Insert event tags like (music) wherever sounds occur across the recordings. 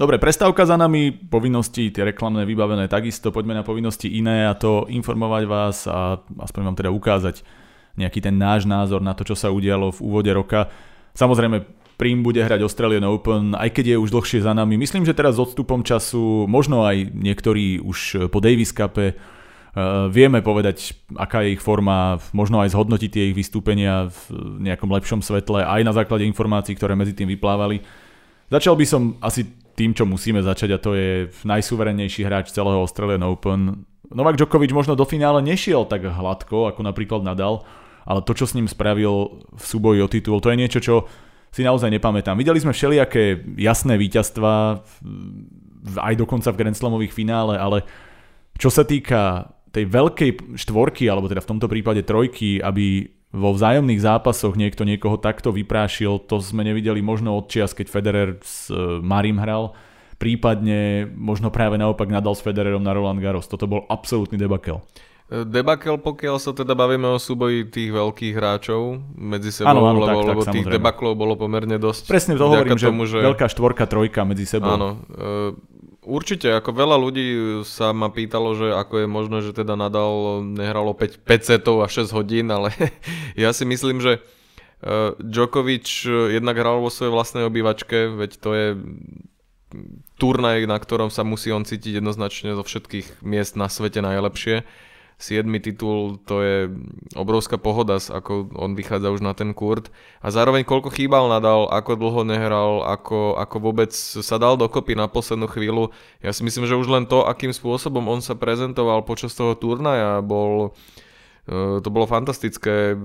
Dobre, prestávka za nami, povinnosti, tie reklamné vybavené takisto, poďme na povinnosti iné a to informovať vás a aspoň vám teda ukázať nejaký ten náš názor na to, čo sa udialo v úvode roka. Samozrejme, Prim bude hrať Australian Open, aj keď je už dlhšie za nami. Myslím, že teraz s odstupom času, možno aj niektorí už po Davis Cupe, Uh, vieme povedať, aká je ich forma, možno aj zhodnotiť tie ich vystúpenia v nejakom lepšom svetle, aj na základe informácií, ktoré medzi tým vyplávali. Začal by som asi tým, čo musíme začať a to je najsuverenejší hráč celého Australian Open. Novak Djokovic možno do finále nešiel tak hladko, ako napríklad Nadal, ale to, čo s ním spravil v súboji o titul, to je niečo, čo si naozaj nepamätám. Videli sme všelijaké jasné víťazstva, aj dokonca v Grand Slamových finále, ale čo sa týka tej veľkej štvorky, alebo teda v tomto prípade trojky, aby vo vzájomných zápasoch niekto niekoho takto vyprášil, to sme nevideli možno od čias, keď Federer s e, Marim hral, prípadne možno práve naopak nadal s Federerom na Roland Garros. Toto bol absolútny debakel. E, debakel, pokiaľ sa teda bavíme o súboji tých veľkých hráčov medzi sebou, áno, áno, lebo, tak, lebo tak, tých samozrejme. debaklov bolo pomerne dosť. Presne to hovorím, tomu, že veľká štvorka, trojka medzi sebou. Áno, e, Určite, ako veľa ľudí sa ma pýtalo, že ako je možné, že teda Nadal nehralo 5, 5 setov a 6 hodín, ale (laughs) ja si myslím, že uh, Djokovic jednak hral vo svojej vlastnej obývačke, veď to je turnaj, na ktorom sa musí on cítiť jednoznačne zo všetkých miest na svete najlepšie. 7. titul, to je obrovská pohoda, ako on vychádza už na ten kurt. A zároveň koľko chýbal nadal, ako dlho nehral, ako, ako vôbec sa dal dokopy na poslednú chvíľu. Ja si myslím, že už len to, akým spôsobom on sa prezentoval počas toho turnaja, bol, e, to bolo fantastické.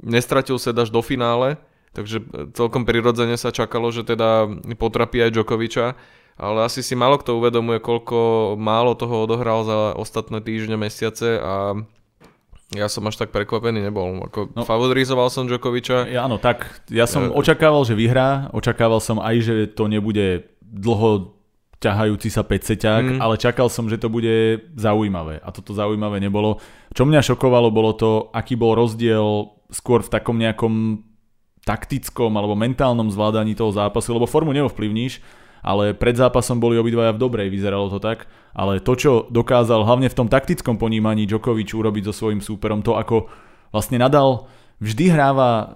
Nestratil sa až do finále, takže celkom prirodzene sa čakalo, že teda potrapí aj Djokoviča ale asi si málo kto uvedomuje, koľko málo toho odohral za ostatné týždne, mesiace a ja som až tak prekvapený nebol. Ako no, favorizoval som Djokoviča. Ja, áno, tak ja som uh, očakával, že vyhrá, očakával som aj, že to nebude dlho ťahajúci sa 5 mm. ale čakal som, že to bude zaujímavé. A toto zaujímavé nebolo. Čo mňa šokovalo, bolo to, aký bol rozdiel skôr v takom nejakom taktickom alebo mentálnom zvládaní toho zápasu, lebo formu neovplyvníš, ale pred zápasom boli obidvaja v dobrej, vyzeralo to tak, ale to, čo dokázal hlavne v tom taktickom ponímaní Djokovic urobiť so svojím súperom, to ako vlastne nadal, vždy hráva e,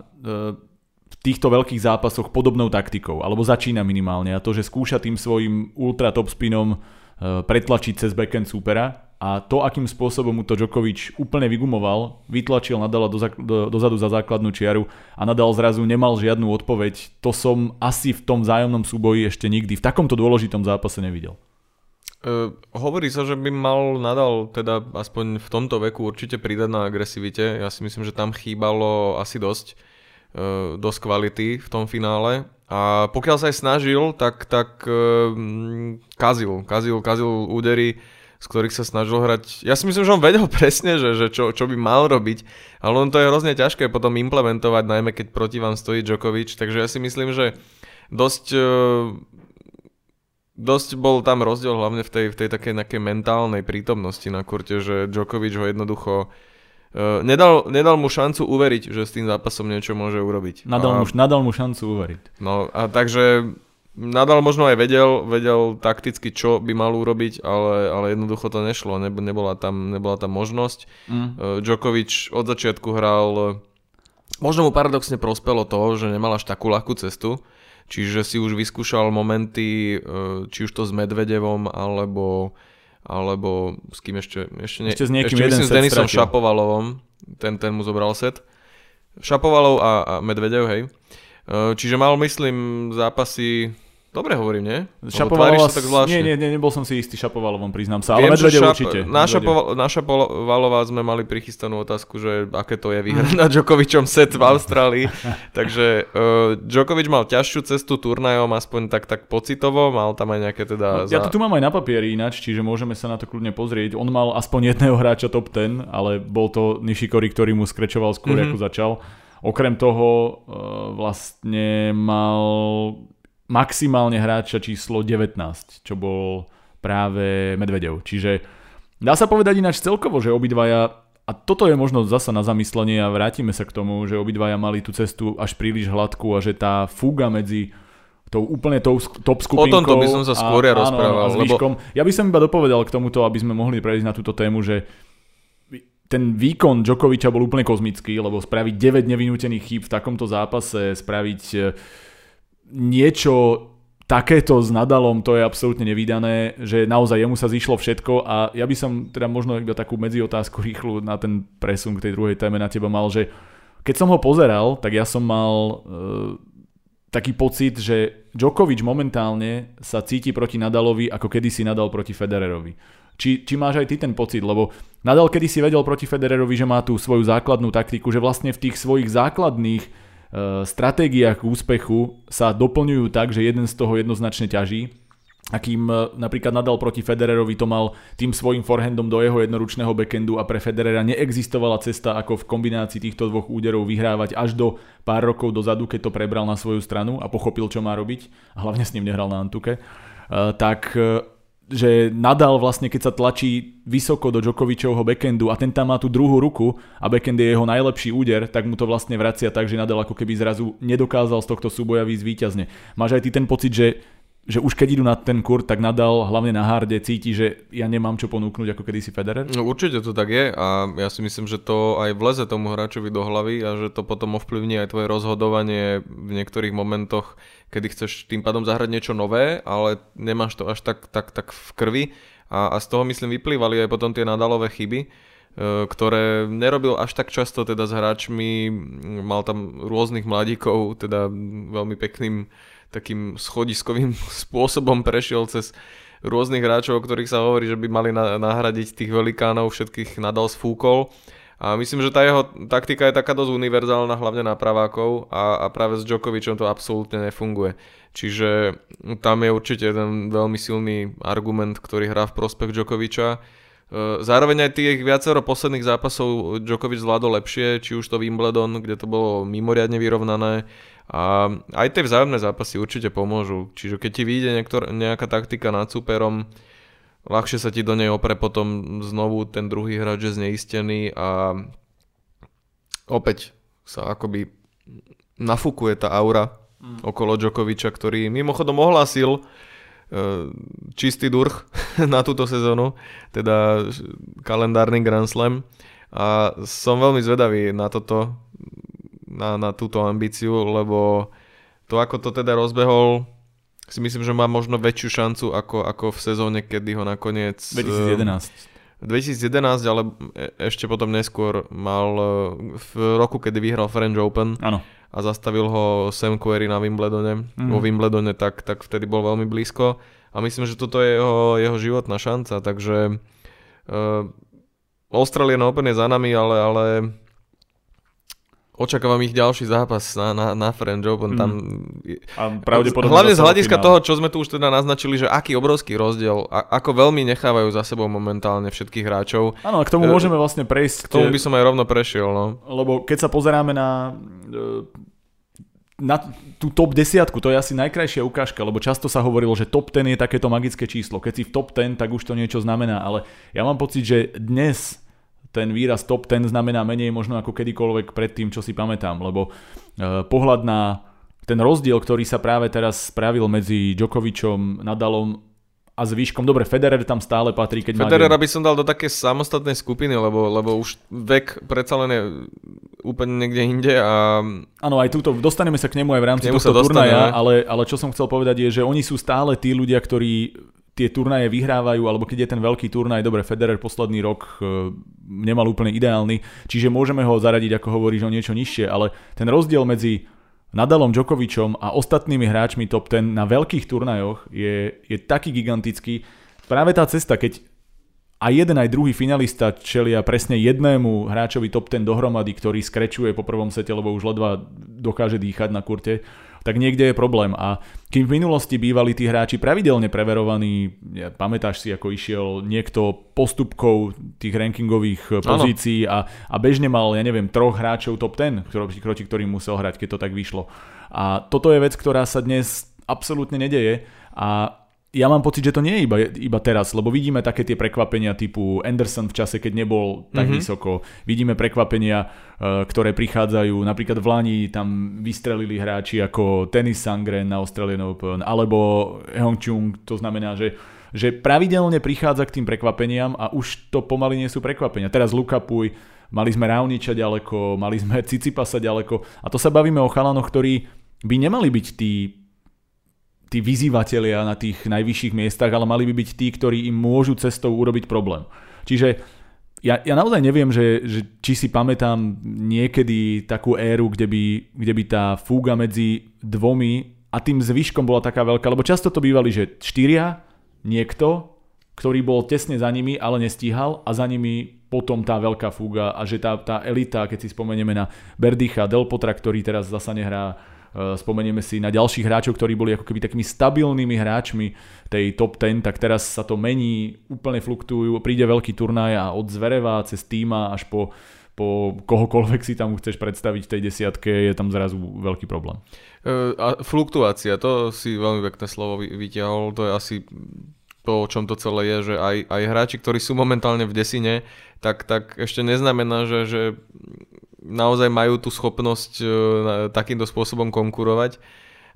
v týchto veľkých zápasoch podobnou taktikou, alebo začína minimálne. A to, že skúša tým svojim ultra top spinom e, pretlačiť cez backend súpera a to, akým spôsobom mu to Djokovic úplne vygumoval, vytlačil Nadala do, do, dozadu za základnú čiaru a Nadal zrazu nemal žiadnu odpoveď, to som asi v tom vzájomnom súboji ešte nikdy v takomto dôležitom zápase nevidel. Uh, hovorí sa, že by mal Nadal teda aspoň v tomto veku určite pridať na agresivite. Ja si myslím, že tam chýbalo asi dosť, uh, dosť kvality v tom finále. A pokiaľ sa aj snažil, tak, tak uh, kazil, kazil, kazil údery z ktorých sa snažil hrať. Ja si myslím, že on vedel (laughs) presne, že, že čo, čo by mal robiť, ale on to je hrozne ťažké potom implementovať, najmä keď proti vám stojí Djokovic, takže ja si myslím, že dosť, e, dosť bol tam rozdiel hlavne v tej, v tej takej nejakej mentálnej prítomnosti na kurte, že Djokovic ho jednoducho Uh, nedal, nedal mu šancu uveriť, že s tým zápasom niečo môže urobiť. Nadal, a, mu, nadal mu šancu uveriť. No a takže Nadal možno aj vedel, vedel takticky, čo by mal urobiť, ale, ale jednoducho to nešlo, nebola tam, nebola tam možnosť. Mm. Uh, Djokovic od začiatku hral, možno mu paradoxne prospelo to, že nemal až takú ľahkú cestu, čiže si už vyskúšal momenty, uh, či už to s Medvedevom, alebo, alebo s kým ešte, ešte, ne, ešte s niekým ešte jeden s Denisom Šapovalovom, ten, ten mu zobral set. Šapovalov a, a Medvedev, hej. Uh, čiže mal, myslím, zápasy Dobre hovorím, nie? Šapovalova, tak zvláštne. Nie, nie, nie, nebol som si istý Šapovalovom, priznám sa, ale Medvedev šap, určite. Naša Valová sme mali prichystanú otázku, že aké to je vyhrať (laughs) na Djokovičom set v Austrálii. (laughs) Takže uh, Djokovič mal ťažšiu cestu turnajom, aspoň tak, tak pocitovo, mal tam aj nejaké teda... No. Ja to tu mám aj na papieri ináč, čiže môžeme sa na to kľudne pozrieť. On mal aspoň jedného hráča top 10, ale bol to Nishikori, ktorý mu skrečoval skôr, mm-hmm. ako začal. Okrem toho uh, vlastne mal maximálne hráča číslo 19, čo bol práve Medvedev. Čiže dá sa povedať ináč celkovo, že obidvaja, a toto je možno zasa na zamyslenie a vrátime sa k tomu, že obidvaja mali tú cestu až príliš hladkú a že tá fúga medzi tou úplne tou top skupinkou. O tomto by som sa skôr ja rozprával. Áno, lebo... Ja by som iba dopovedal k tomuto, aby sme mohli prejsť na túto tému, že ten výkon Djokoviča bol úplne kozmický, lebo spraviť 9 nevinútených chýb v takomto zápase, spraviť e, niečo takéto s Nadalom, to je absolútne nevydané, že naozaj jemu sa zišlo všetko a ja by som teda možno iba takú medziotázku (laughs) rýchlu na ten presun k tej druhej téme na teba mal, že keď som ho pozeral, tak ja som mal e, taký pocit, že Djokovic momentálne sa cíti proti Nadalovi, ako kedysi Nadal proti Federerovi. Či, či máš aj ty ten pocit, lebo Nadal kedysi vedel proti Federerovi, že má tú svoju základnú taktiku, že vlastne v tých svojich základných Eh, stratégiách k úspechu sa doplňujú tak, že jeden z toho jednoznačne ťaží. Akým eh, napríklad nadal proti Federerovi to mal tým svojim forehandom do jeho jednoručného backendu a pre Federera neexistovala cesta ako v kombinácii týchto dvoch úderov vyhrávať až do pár rokov dozadu, keď to prebral na svoju stranu a pochopil, čo má robiť a hlavne s ním nehral na Antuke, eh, tak že Nadal vlastne keď sa tlačí vysoko do Djokovičovho backendu a ten tam má tú druhú ruku a backhand je jeho najlepší úder, tak mu to vlastne vracia tak, že Nadal ako keby zrazu nedokázal z tohto súboja výjsť víťazne. Máš aj ty ten pocit, že že už keď idú na ten kurt, tak nadal, hlavne na harde, cíti, že ja nemám čo ponúknuť ako kedysi Federer? No určite to tak je a ja si myslím, že to aj vleze tomu hráčovi do hlavy a že to potom ovplyvní aj tvoje rozhodovanie v niektorých momentoch, kedy chceš tým pádom zahrať niečo nové, ale nemáš to až tak, tak, tak v krvi a, a z toho myslím vyplývali aj potom tie nadalové chyby ktoré nerobil až tak často teda s hráčmi, mal tam rôznych mladíkov, teda veľmi pekným takým schodiskovým (laughs) spôsobom prešiel cez rôznych hráčov, o ktorých sa hovorí, že by mali nahradiť tých velikánov, všetkých nadal sfúkol. A myslím, že tá jeho taktika je taká dosť univerzálna, hlavne na pravákov a, a práve s Djokovicom to absolútne nefunguje. Čiže tam je určite ten veľmi silný argument, ktorý hrá v prospech Djokoviča. E, zároveň aj tých viacero posledných zápasov Djokovic zvládol lepšie, či už to Wimbledon, kde to bolo mimoriadne vyrovnané, a aj tie vzájomné zápasy určite pomôžu. Čiže keď ti vyjde niektor, nejaká taktika nad superom, ľahšie sa ti do nej opre potom znovu ten druhý hráč je zneistený a opäť sa akoby nafúkuje tá aura mm. okolo Djokoviča, ktorý mimochodom ohlásil čistý durch (laughs) na túto sezónu, teda kalendárny Grand Slam a som veľmi zvedavý na toto, na, na túto ambíciu, lebo to ako to teda rozbehol, si myslím, že má možno väčšiu šancu ako, ako v sezóne, kedy ho nakoniec... 2011. 2011, ale e, ešte potom neskôr mal e, v roku, kedy vyhral French Open ano. A zastavil ho Sam Query na Wimbledone, mm. vo Wimbledone, tak, tak vtedy bol veľmi blízko a myslím, že toto je jeho, jeho životná šanca, takže uh, Australian Open je za nami, ale, ale očakávam ich ďalší zápas na, na, na French Open. Tam... A pravdepodobne Hlavne z hľadiska toho, čo sme tu už teda naznačili, že aký obrovský rozdiel, a, ako veľmi nechávajú za sebou momentálne všetkých hráčov. Áno, k tomu e, môžeme vlastne prejsť. K tomu by som aj rovno prešiel. No. Lebo keď sa pozeráme na e, na tú top desiatku, to je asi najkrajšia ukážka, lebo často sa hovorilo, že top 10 je takéto magické číslo. Keď si v top 10, tak už to niečo znamená, ale ja mám pocit, že dnes ten výraz top 10 znamená menej možno ako kedykoľvek predtým, čo si pamätám, lebo e, pohľad na ten rozdiel, ktorý sa práve teraz spravil medzi Djokovičom, Nadalom a zvyškom. Dobre, Federer tam stále patrí. Keď Federera má... by som dal do také samostatnej skupiny, lebo, lebo už vek predsa len je úplne niekde inde a... Áno, aj túto, dostaneme sa k nemu aj v rámci tohto turnaja, ale, ale čo som chcel povedať je, že oni sú stále tí ľudia, ktorí tie turnaje vyhrávajú, alebo keď je ten veľký turnaj, dobre, Federer posledný rok e, nemal úplne ideálny, čiže môžeme ho zaradiť, ako hovoríš, o niečo nižšie, ale ten rozdiel medzi Nadalom Djokovičom a ostatnými hráčmi top 10 na veľkých turnajoch je, je taký gigantický. Práve tá cesta, keď aj jeden aj druhý finalista čelia presne jednému hráčovi top 10 dohromady, ktorý skrečuje po prvom sete, lebo už ledva dokáže dýchať na kurte, tak niekde je problém. A kým v minulosti bývali tí hráči pravidelne preverovaní, ja, pamätáš si, ako išiel niekto postupkou tých rankingových pozícií a, a bežne mal, ja neviem, troch hráčov top 10, proti ktorým musel hrať, keď to tak vyšlo. A toto je vec, ktorá sa dnes absolútne nedeje a ja mám pocit, že to nie je iba, iba teraz, lebo vidíme také tie prekvapenia typu Anderson v čase, keď nebol tak mm-hmm. vysoko. Vidíme prekvapenia, uh, ktoré prichádzajú, napríklad v Lani tam vystrelili hráči ako Tennis Sangren na Australian Open, alebo Hong Chung, to znamená, že že pravidelne prichádza k tým prekvapeniam a už to pomaly nie sú prekvapenia. Teraz Luka Puj, mali sme Rauniča ďaleko, mali sme Cicipasa ďaleko a to sa bavíme o chalanoch, ktorí by nemali byť tí tí vyzývatelia na tých najvyšších miestach, ale mali by byť tí, ktorí im môžu cestou urobiť problém. Čiže ja, ja naozaj neviem, že, že či si pamätám niekedy takú éru, kde by, kde by tá fúga medzi dvomi a tým zvyškom bola taká veľká, lebo často to bývali, že štyria, niekto, ktorý bol tesne za nimi, ale nestíhal a za nimi potom tá veľká fúga a že tá, tá elita, keď si spomenieme na Berdycha, Delpotra, ktorý teraz zasa nehrá Eh, spomenieme si na ďalších hráčov, ktorí boli ako keby takými stabilnými hráčmi tej top 10, tak teraz sa to mení, úplne fluktujú, príde veľký turnaj a od Zvereva cez týma až po, po kohokoľvek si tam chceš predstaviť v tej desiatke, je tam zrazu veľký problém. Eh, a fluktuácia, to si veľmi pekné slovo vyťahol, to je asi to, o čom to celé je, že aj, aj hráči, ktorí sú momentálne v desine, tak, tak ešte neznamená, že, že naozaj majú tú schopnosť e, takýmto spôsobom konkurovať.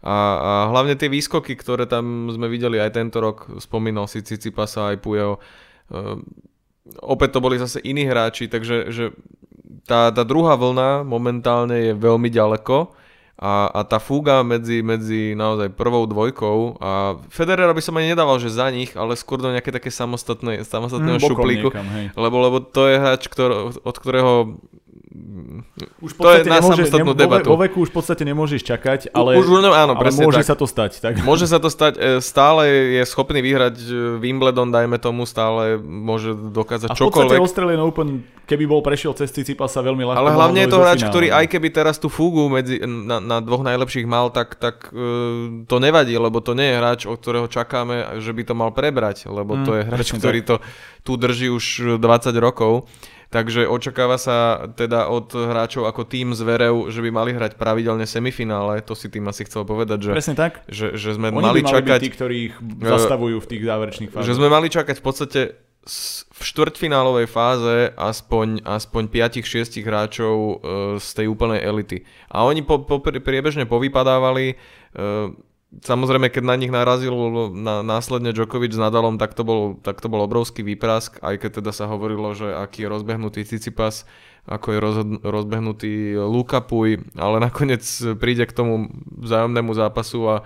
A, a hlavne tie výskoky, ktoré tam sme videli aj tento rok, spomínal si Cicipasa aj Pujo, e, opäť to boli zase iní hráči, takže že tá, tá druhá vlna momentálne je veľmi ďaleko a, a tá fúga medzi, medzi naozaj prvou dvojkou a Federera by som ani nedával, že za nich, ale skôr do nejaké také samostatné, samostatného mm, šuplíku, niekam, lebo, lebo to je hráč, ktor, od ktorého už to je na nemôže, samostatnú debatu. Vo veku už v podstate nemôžeš čakať, ale, už, no, áno, ale môže tak. sa to stať. Tak. Môže sa to stať, e, stále je schopný vyhrať e, Wimbledon, dajme tomu, stále môže dokázať a čokoľvek. A v podstate Australian Open, keby bol prešiel cez sa veľmi ľahko. Ale hlavne je to hráč, ktorý aj keby teraz tú fúgu medzi, na, na dvoch najlepších mal, tak, tak uh, to nevadí, lebo to nie je hráč, od ktorého čakáme, že by to mal prebrať, lebo mm, to je hráč, ktorý tak. to tu drží už 20 rokov. Takže očakáva sa teda od hráčov ako tým Zverev, že by mali hrať pravidelne semifinále, to si tým asi chcel povedať, že, Presne tak. že, že sme Oni mali, by mali čakať... tí, ktorí ich zastavujú v tých záverečných fázach. Že sme mali čakať v podstate v štvrťfinálovej fáze aspoň, aspoň 5-6 hráčov e, z tej úplnej elity. A oni po, po, priebežne povypadávali, e, Samozrejme, keď na nich narazil na, následne Djokovic s Nadalom, tak to, bol, tak to bol obrovský výprask, aj keď teda sa hovorilo, že aký je rozbehnutý Cicipas, ako je rozhod, rozbehnutý Luka Puj, ale nakoniec príde k tomu vzájomnému zápasu a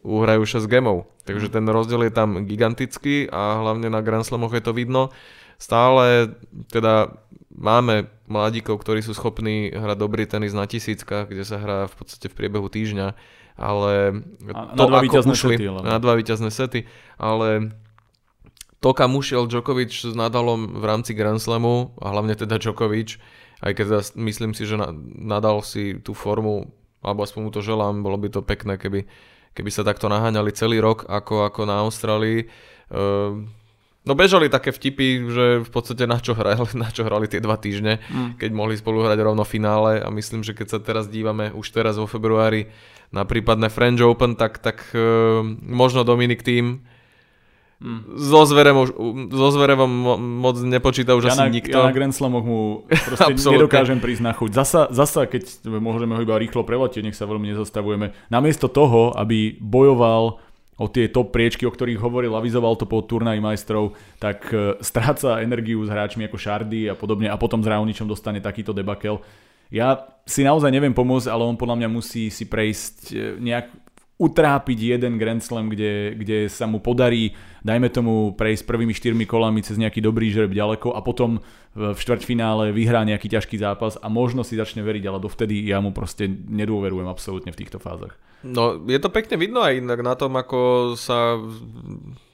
uhrajú 6 gemov. Takže ten rozdiel je tam gigantický a hlavne na Grand Slamoch je to vidno. Stále teda máme mladíkov, ktorí sú schopní hrať dobrý tenis na tisíckach, kde sa hrá v podstate v priebehu týždňa ale a to, na dva ako ušli, sety, na dva víťazné sety, ale to, kam ušiel Djokovic s Nadalom v rámci Grand Slamu, a hlavne teda Djokovic, aj keď teda myslím si, že Nadal si tú formu, alebo aspoň mu to želám, bolo by to pekné, keby, keby sa takto naháňali celý rok, ako, ako na Austrálii. Uh, No bežali také vtipy, že v podstate na čo hrali, (laughs) na čo hrali tie dva týždne, mm. keď mohli spolu hrať rovno finále a myslím, že keď sa teraz dívame už teraz vo februári na prípadné French Open, tak, tak uh, možno Dominik tým Hmm. So, Zverem, so Zverevom moc nepočíta už ja asi na, nikto. Ja na Grand Slamoch mu proste (laughs) nedokážem prísť na chuť. Zasa, zasa, keď môžeme ho iba rýchlo preletieť, nech sa veľmi nezastavujeme. Namiesto toho, aby bojoval o tie top priečky, o ktorých hovoril, avizoval to po turnaji majstrov, tak e, stráca energiu s hráčmi ako Šardy a podobne a potom s Raoničom dostane takýto debakel. Ja si naozaj neviem pomôcť, ale on podľa mňa musí si prejsť e, nejak utrápiť jeden Grand Slam, kde, kde sa mu podarí, dajme tomu, prejsť prvými štyrmi kolami cez nejaký dobrý žreb ďaleko a potom v štvrťfinále vyhrá nejaký ťažký zápas a možno si začne veriť, ale dovtedy ja mu proste nedôverujem absolútne v týchto fázach. No, je to pekne vidno aj inak na tom, ako sa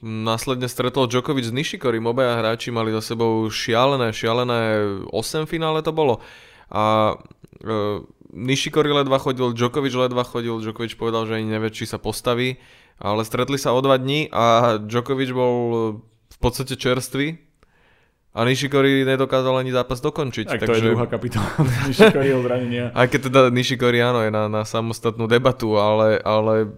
následne stretol Djokovic s Nishikorim. Obaja hráči mali za sebou šialené, šialené 8 finále to bolo. A e, Nishikori ledva chodil, Djokovic ledva chodil, Djokovic povedal, že ani nevie, či sa postaví, ale stretli sa o dva dní a Djokovic bol v podstate čerstvý A Nishikori nedokázal ani zápas dokončiť. Tak takže... to je druhá kapitola (laughs) Nishikoriho zranenia. Aj keď teda Nishikori áno je na, na samostatnú debatu, ale, ale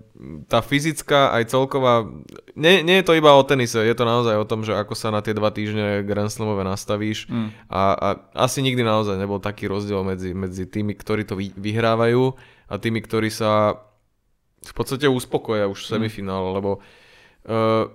tá fyzická aj celková, nie, nie je to iba o tenise, je to naozaj o tom, že ako sa na tie dva týždne Grand Slamové nastavíš mm. a, a asi nikdy naozaj nebol taký rozdiel medzi, medzi tými, ktorí to vy, vyhrávajú a tými, ktorí sa v podstate uspokoja už v mm. semifinále, lebo uh,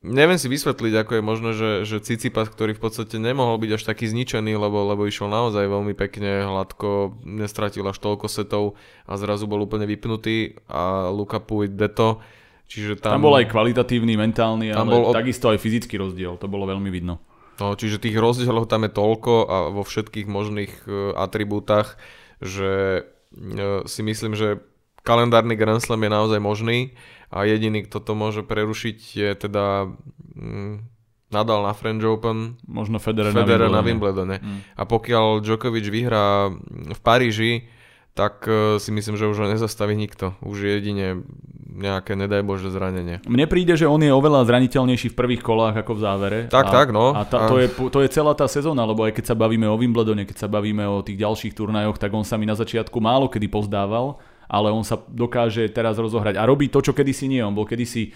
Neviem si vysvetliť, ako je možné, že, že Cicipas, ktorý v podstate nemohol byť až taký zničený, lebo, lebo išiel naozaj veľmi pekne, hladko, nestratil až toľko setov a zrazu bol úplne vypnutý a Luka Puj deto. Čiže tam, tam bol aj kvalitatívny, mentálny, ale bol od... takisto aj fyzický rozdiel, to bolo veľmi vidno. No, čiže tých rozdielov tam je toľko a vo všetkých možných uh, atribútach, že uh, si myslím, že kalendárny Grand Slam je naozaj možný a jediný, kto to môže prerušiť je teda mm, Nadal na French Open, možno Federer, Federer na Wimbledone. Mm. A pokiaľ Djokovic vyhrá v Paríži, tak uh, si myslím, že už ho nezastaví nikto. Už jedine nejaké, nedaj Bože, zranenie. Mne príde, že on je oveľa zraniteľnejší v prvých kolách ako v závere. Tak, a, tak, no. A tá, to, je, to je celá tá sezóna, lebo aj keď sa bavíme o Wimbledone, keď sa bavíme o tých ďalších turnajoch, tak on sa mi na začiatku málo kedy pozdával ale on sa dokáže teraz rozohrať a robí to, čo kedysi nie. On bol kedysi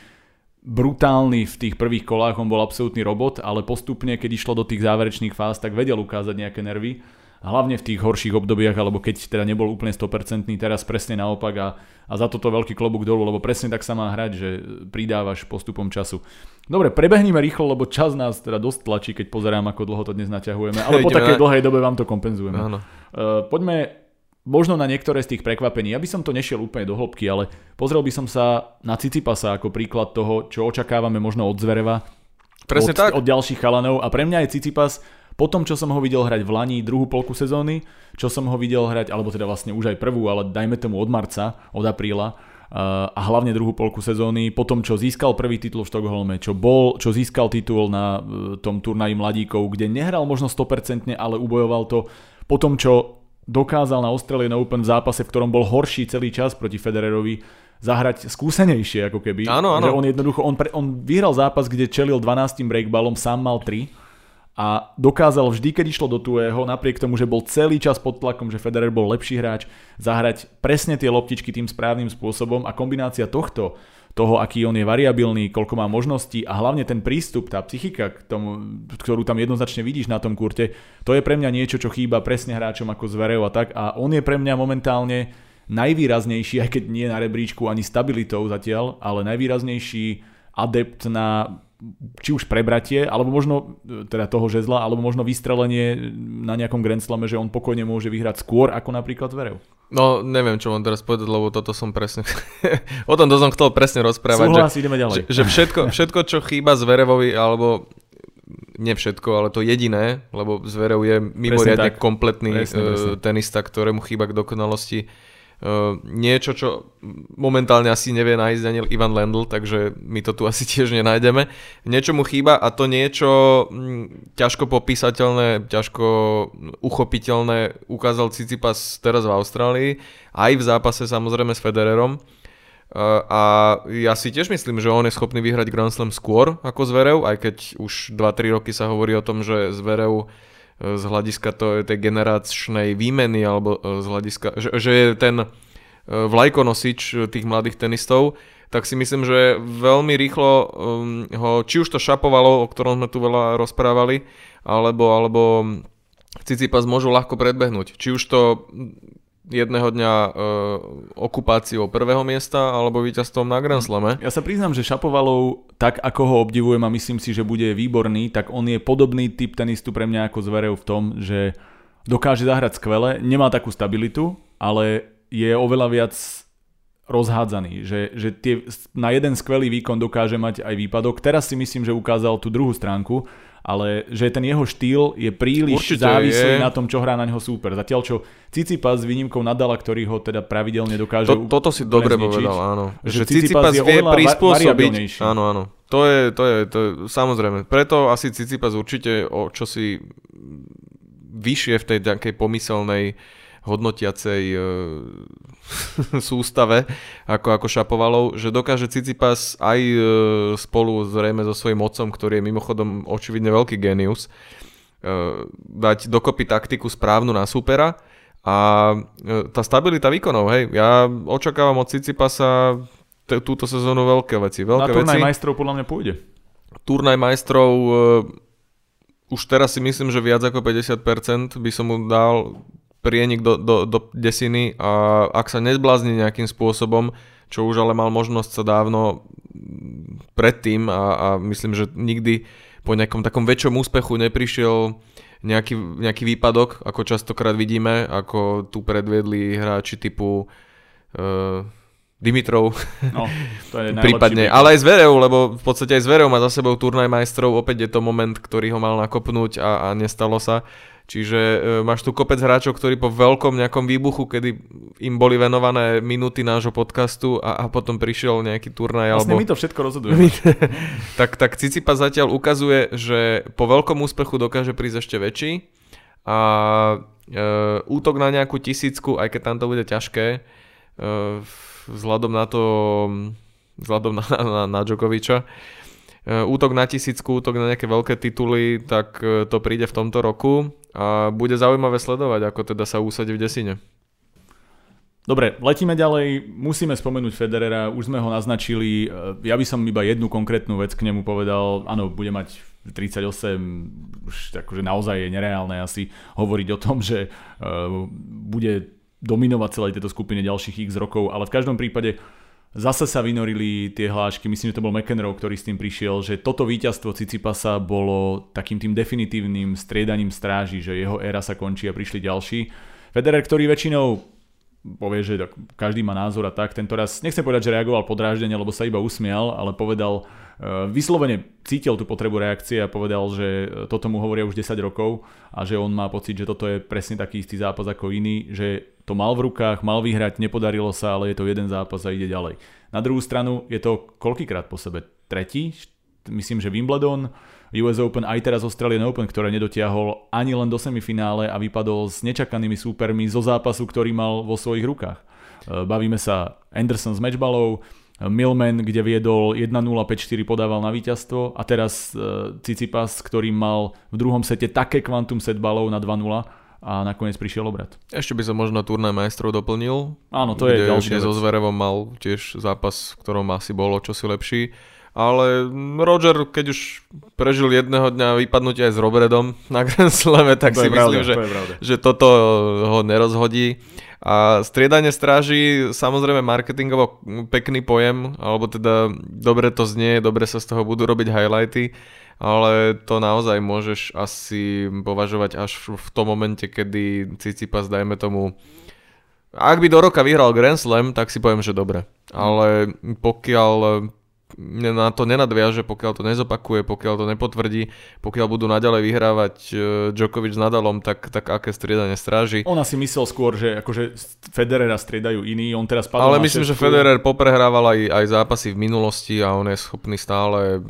brutálny v tých prvých kolách, on bol absolútny robot, ale postupne, keď išlo do tých záverečných fáz, tak vedel ukázať nejaké nervy. Hlavne v tých horších obdobiach, alebo keď teda nebol úplne 100%, teraz presne naopak a, a za toto veľký klobúk dolu, lebo presne tak sa má hrať, že pridávaš postupom času. Dobre, prebehníme rýchlo, lebo čas nás teda dosť tlačí, keď pozerám, ako dlho to dnes naťahujeme, ale (laughs) po takej dlhej dobe vám to kompenzujeme. Áno. Uh, poďme možno na niektoré z tých prekvapení. Ja by som to nešiel úplne do hĺbky, ale pozrel by som sa na Cicipasa ako príklad toho, čo očakávame možno od Zvereva. Presne od, tak. Od ďalších chalanov. A pre mňa je Cicipas po tom, čo som ho videl hrať v Lani druhú polku sezóny, čo som ho videl hrať, alebo teda vlastne už aj prvú, ale dajme tomu od marca, od apríla, a hlavne druhú polku sezóny, po tom, čo získal prvý titul v Štokholme, čo bol, čo získal titul na e, tom turnaji mladíkov, kde nehral možno 100%, ale ubojoval to, po tom, čo dokázal na Australian Open v zápase, v ktorom bol horší celý čas proti Federerovi, zahrať skúsenejšie ako keby. Áno, áno. Že on jednoducho, on, pre, on vyhral zápas, kde čelil 12 breakballom, sám mal 3 a dokázal vždy, keď išlo do tuého, napriek tomu, že bol celý čas pod tlakom, že Federer bol lepší hráč, zahrať presne tie loptičky tým správnym spôsobom a kombinácia tohto toho, aký on je variabilný, koľko má možností a hlavne ten prístup, tá psychika, k tomu, ktorú tam jednoznačne vidíš na tom kurte, to je pre mňa niečo, čo chýba presne hráčom ako Zverev a tak. A on je pre mňa momentálne najvýraznejší, aj keď nie na rebríčku ani stabilitou zatiaľ, ale najvýraznejší adept na či už prebratie, alebo možno teda toho žezla, alebo možno vystrelenie na nejakom Grand Slame, že on pokojne môže vyhrať skôr ako napríklad Zverev. No, neviem, čo mám teraz povedať, lebo toto som presne... (laughs) o tom to som chcel presne rozprávať. Súhlas, že, ideme ďalej. Že, že všetko, všetko, čo chýba Zverevovi, alebo nie všetko, ale to jediné, lebo Zverev je mimoriadne kompletný presne, presne. tenista, ktorému chýba k dokonalosti niečo, čo momentálne asi nevie nájsť ani Ivan Lendl, takže my to tu (laughs) asi tiež nenájdeme. Niečo mu chýba a to niečo hm, ťažko popísateľné, ťažko uchopiteľné ukázal Cicipas teraz v Austrálii, aj v zápase samozrejme s Federerom. Uh, a ja si tiež myslím, že on je schopný vyhrať Grand Slam skôr ako Zverev, aj keď už 2-3 roky sa hovorí o tom, že Zverev z hľadiska to, tej generačnej výmeny alebo e, z hľadiska, že, že je ten e, vlajkonosič tých mladých tenistov, tak si myslím, že veľmi rýchlo um, ho, či už to šapovalo, o ktorom sme tu veľa rozprávali, alebo, alebo Cicipas môžu ľahko predbehnúť. Či už to jedného dňa e, okupáciou prvého miesta alebo víťazstvom na Grand Slame. Ja sa priznám, že Šapovalov, tak ako ho obdivujem a myslím si, že bude výborný, tak on je podobný typ tenistu pre mňa ako Zverev v tom, že dokáže zahrať skvele, nemá takú stabilitu, ale je oveľa viac rozhádzaný, že, že tie, na jeden skvelý výkon dokáže mať aj výpadok. Teraz si myslím, že ukázal tú druhú stránku, ale že ten jeho štýl je príliš Určite závislý je. na tom, čo hrá na neho súper. Zatiaľ čo Cicipas s výnimkou Nadala, ktorý ho teda pravidelne dokáže to, Toto si dobre povedal, áno. Že, že Cicipas, Cicipas vie prispôsobiť. Áno, áno. To je, to je, to je, samozrejme. Preto asi Cicipas určite o čo si vyššie v tej nejakej pomyselnej hodnotiacej e, (laughs) sústave ako, ako Šapovalov, že dokáže Cicipas aj e, spolu zrejme so svojím mocom, ktorý je mimochodom očividne veľký genius, dať dokopy taktiku správnu na supera a tá stabilita výkonov, hej, ja očakávam od Cicipasa t- túto sezónu veľké veci. Veľké na turnaj veci. majstrov podľa mňa pôjde. Turnaj majstrov už teraz si myslím, že viac ako 50% by som mu dal prienik do, do, do desiny a ak sa nezblázni nejakým spôsobom, čo už ale mal možnosť sa dávno predtým a, a myslím, že nikdy po nejakom takom väčšom úspechu neprišiel nejaký, nejaký výpadok, ako častokrát vidíme, ako tu predviedli hráči typu uh, Dimitrov. No, to je (laughs) Prípadne, ale aj Zverev, lebo v podstate aj Zverev má za sebou turnaj majstrov, opäť je to moment, ktorý ho mal nakopnúť a, a nestalo sa. Čiže e, máš tu kopec hráčov, ktorí po veľkom nejakom výbuchu, kedy im boli venované minúty nášho podcastu a, a potom prišiel nejaký turnaj. Vlastne alebo... my to všetko rozhodujeme. (laughs) tak, tak Cicipa zatiaľ ukazuje, že po veľkom úspechu dokáže prísť ešte väčší a e, útok na nejakú tisícku, aj keď tam to bude ťažké, e, vzhľadom na to, vzhľadom na, na, na Djokoviča, útok na tisícku, útok na nejaké veľké tituly, tak e, to príde v tomto roku a bude zaujímavé sledovať, ako teda sa úsadí v desine. Dobre, letíme ďalej. Musíme spomenúť Federera, už sme ho naznačili. E, ja by som iba jednu konkrétnu vec k nemu povedal. Áno, bude mať 38, už akože naozaj je nereálne asi hovoriť o tom, že bude dominovať celej tejto skupine ďalších x rokov, ale v každom prípade Zase sa vynorili tie hlášky, myslím, že to bol McEnroe, ktorý s tým prišiel, že toto víťazstvo Cicipasa bolo takým tým definitívnym striedaním stráži, že jeho éra sa končí a prišli ďalší. Federer, ktorý väčšinou povie, že každý má názor a tak, tento raz, nechcem povedať, že reagoval podráždenie, lebo sa iba usmial, ale povedal, vyslovene cítil tú potrebu reakcie a povedal, že toto mu hovoria už 10 rokov a že on má pocit, že toto je presne taký istý zápas ako iný, že to mal v rukách, mal vyhrať, nepodarilo sa, ale je to jeden zápas a ide ďalej. Na druhú stranu je to koľkýkrát po sebe? Tretí? Myslím, že Wimbledon, US Open, aj teraz Australian Open, ktoré nedotiahol ani len do semifinále a vypadol s nečakanými súpermi zo zápasu, ktorý mal vo svojich rukách. E, bavíme sa Anderson s matchballou, Milman, kde viedol 1-0, 5-4 podával na víťazstvo a teraz uh, Cicipas, ktorý mal v druhom sete také kvantum set balov na 2-0, a nakoniec prišiel obrad. Ešte by som možno turnaj majstrov doplnil. Áno, to je ďalšie. Kde so Zverevom mal tiež zápas, v ktorom asi bolo čosi lepší. Ale Roger, keď už prežil jedného dňa vypadnutie aj s Robredom na Grand Slame, tak to si myslím, pravda, že, to že toto ho nerozhodí. A striedanie stráži, samozrejme marketingovo pekný pojem, alebo teda dobre to znie, dobre sa z toho budú robiť highlighty, ale to naozaj môžeš asi považovať až v tom momente, kedy Cicipas, dajme tomu, ak by do roka vyhral Grand Slam, tak si poviem, že dobre. Ale pokiaľ na to nenadviaže, pokiaľ to nezopakuje, pokiaľ to nepotvrdí, pokiaľ budú naďalej vyhrávať e, Djokovic s Nadalom, tak, tak aké striedanie stráži. On asi myslel skôr, že akože Federera striedajú iní, on teraz padol Ale myslím, že Federer poprehrával aj, aj zápasy v minulosti a on je schopný stále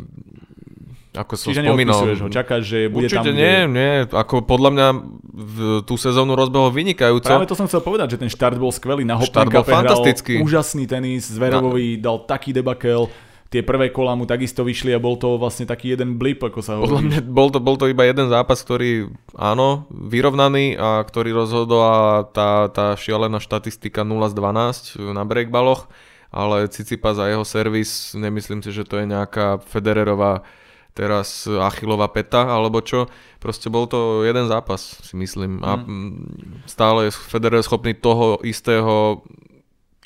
ako som Čiže spomínal. ho, čakáš, že bude Určite tam... nie, nie, ako podľa mňa v tú sezónu rozbehol vynikajúco. Práve to som chcel povedať, že ten štart bol skvelý, na bol fantastický. úžasný tenis, Zverevovi na... dal taký debakel, tie prvé kola mu takisto vyšli a bol to vlastne taký jeden blip, ako sa hovorí. Podľa mňa bol to, bol to iba jeden zápas, ktorý, áno, vyrovnaný a ktorý rozhodovala tá, tá šialená štatistika 0 z 12 na breakbaloch, ale Cicipa za jeho servis, nemyslím si, že to je nejaká Federerová teraz Achilová peta alebo čo. Proste bol to jeden zápas, si myslím. A mm. stále je Federer schopný toho istého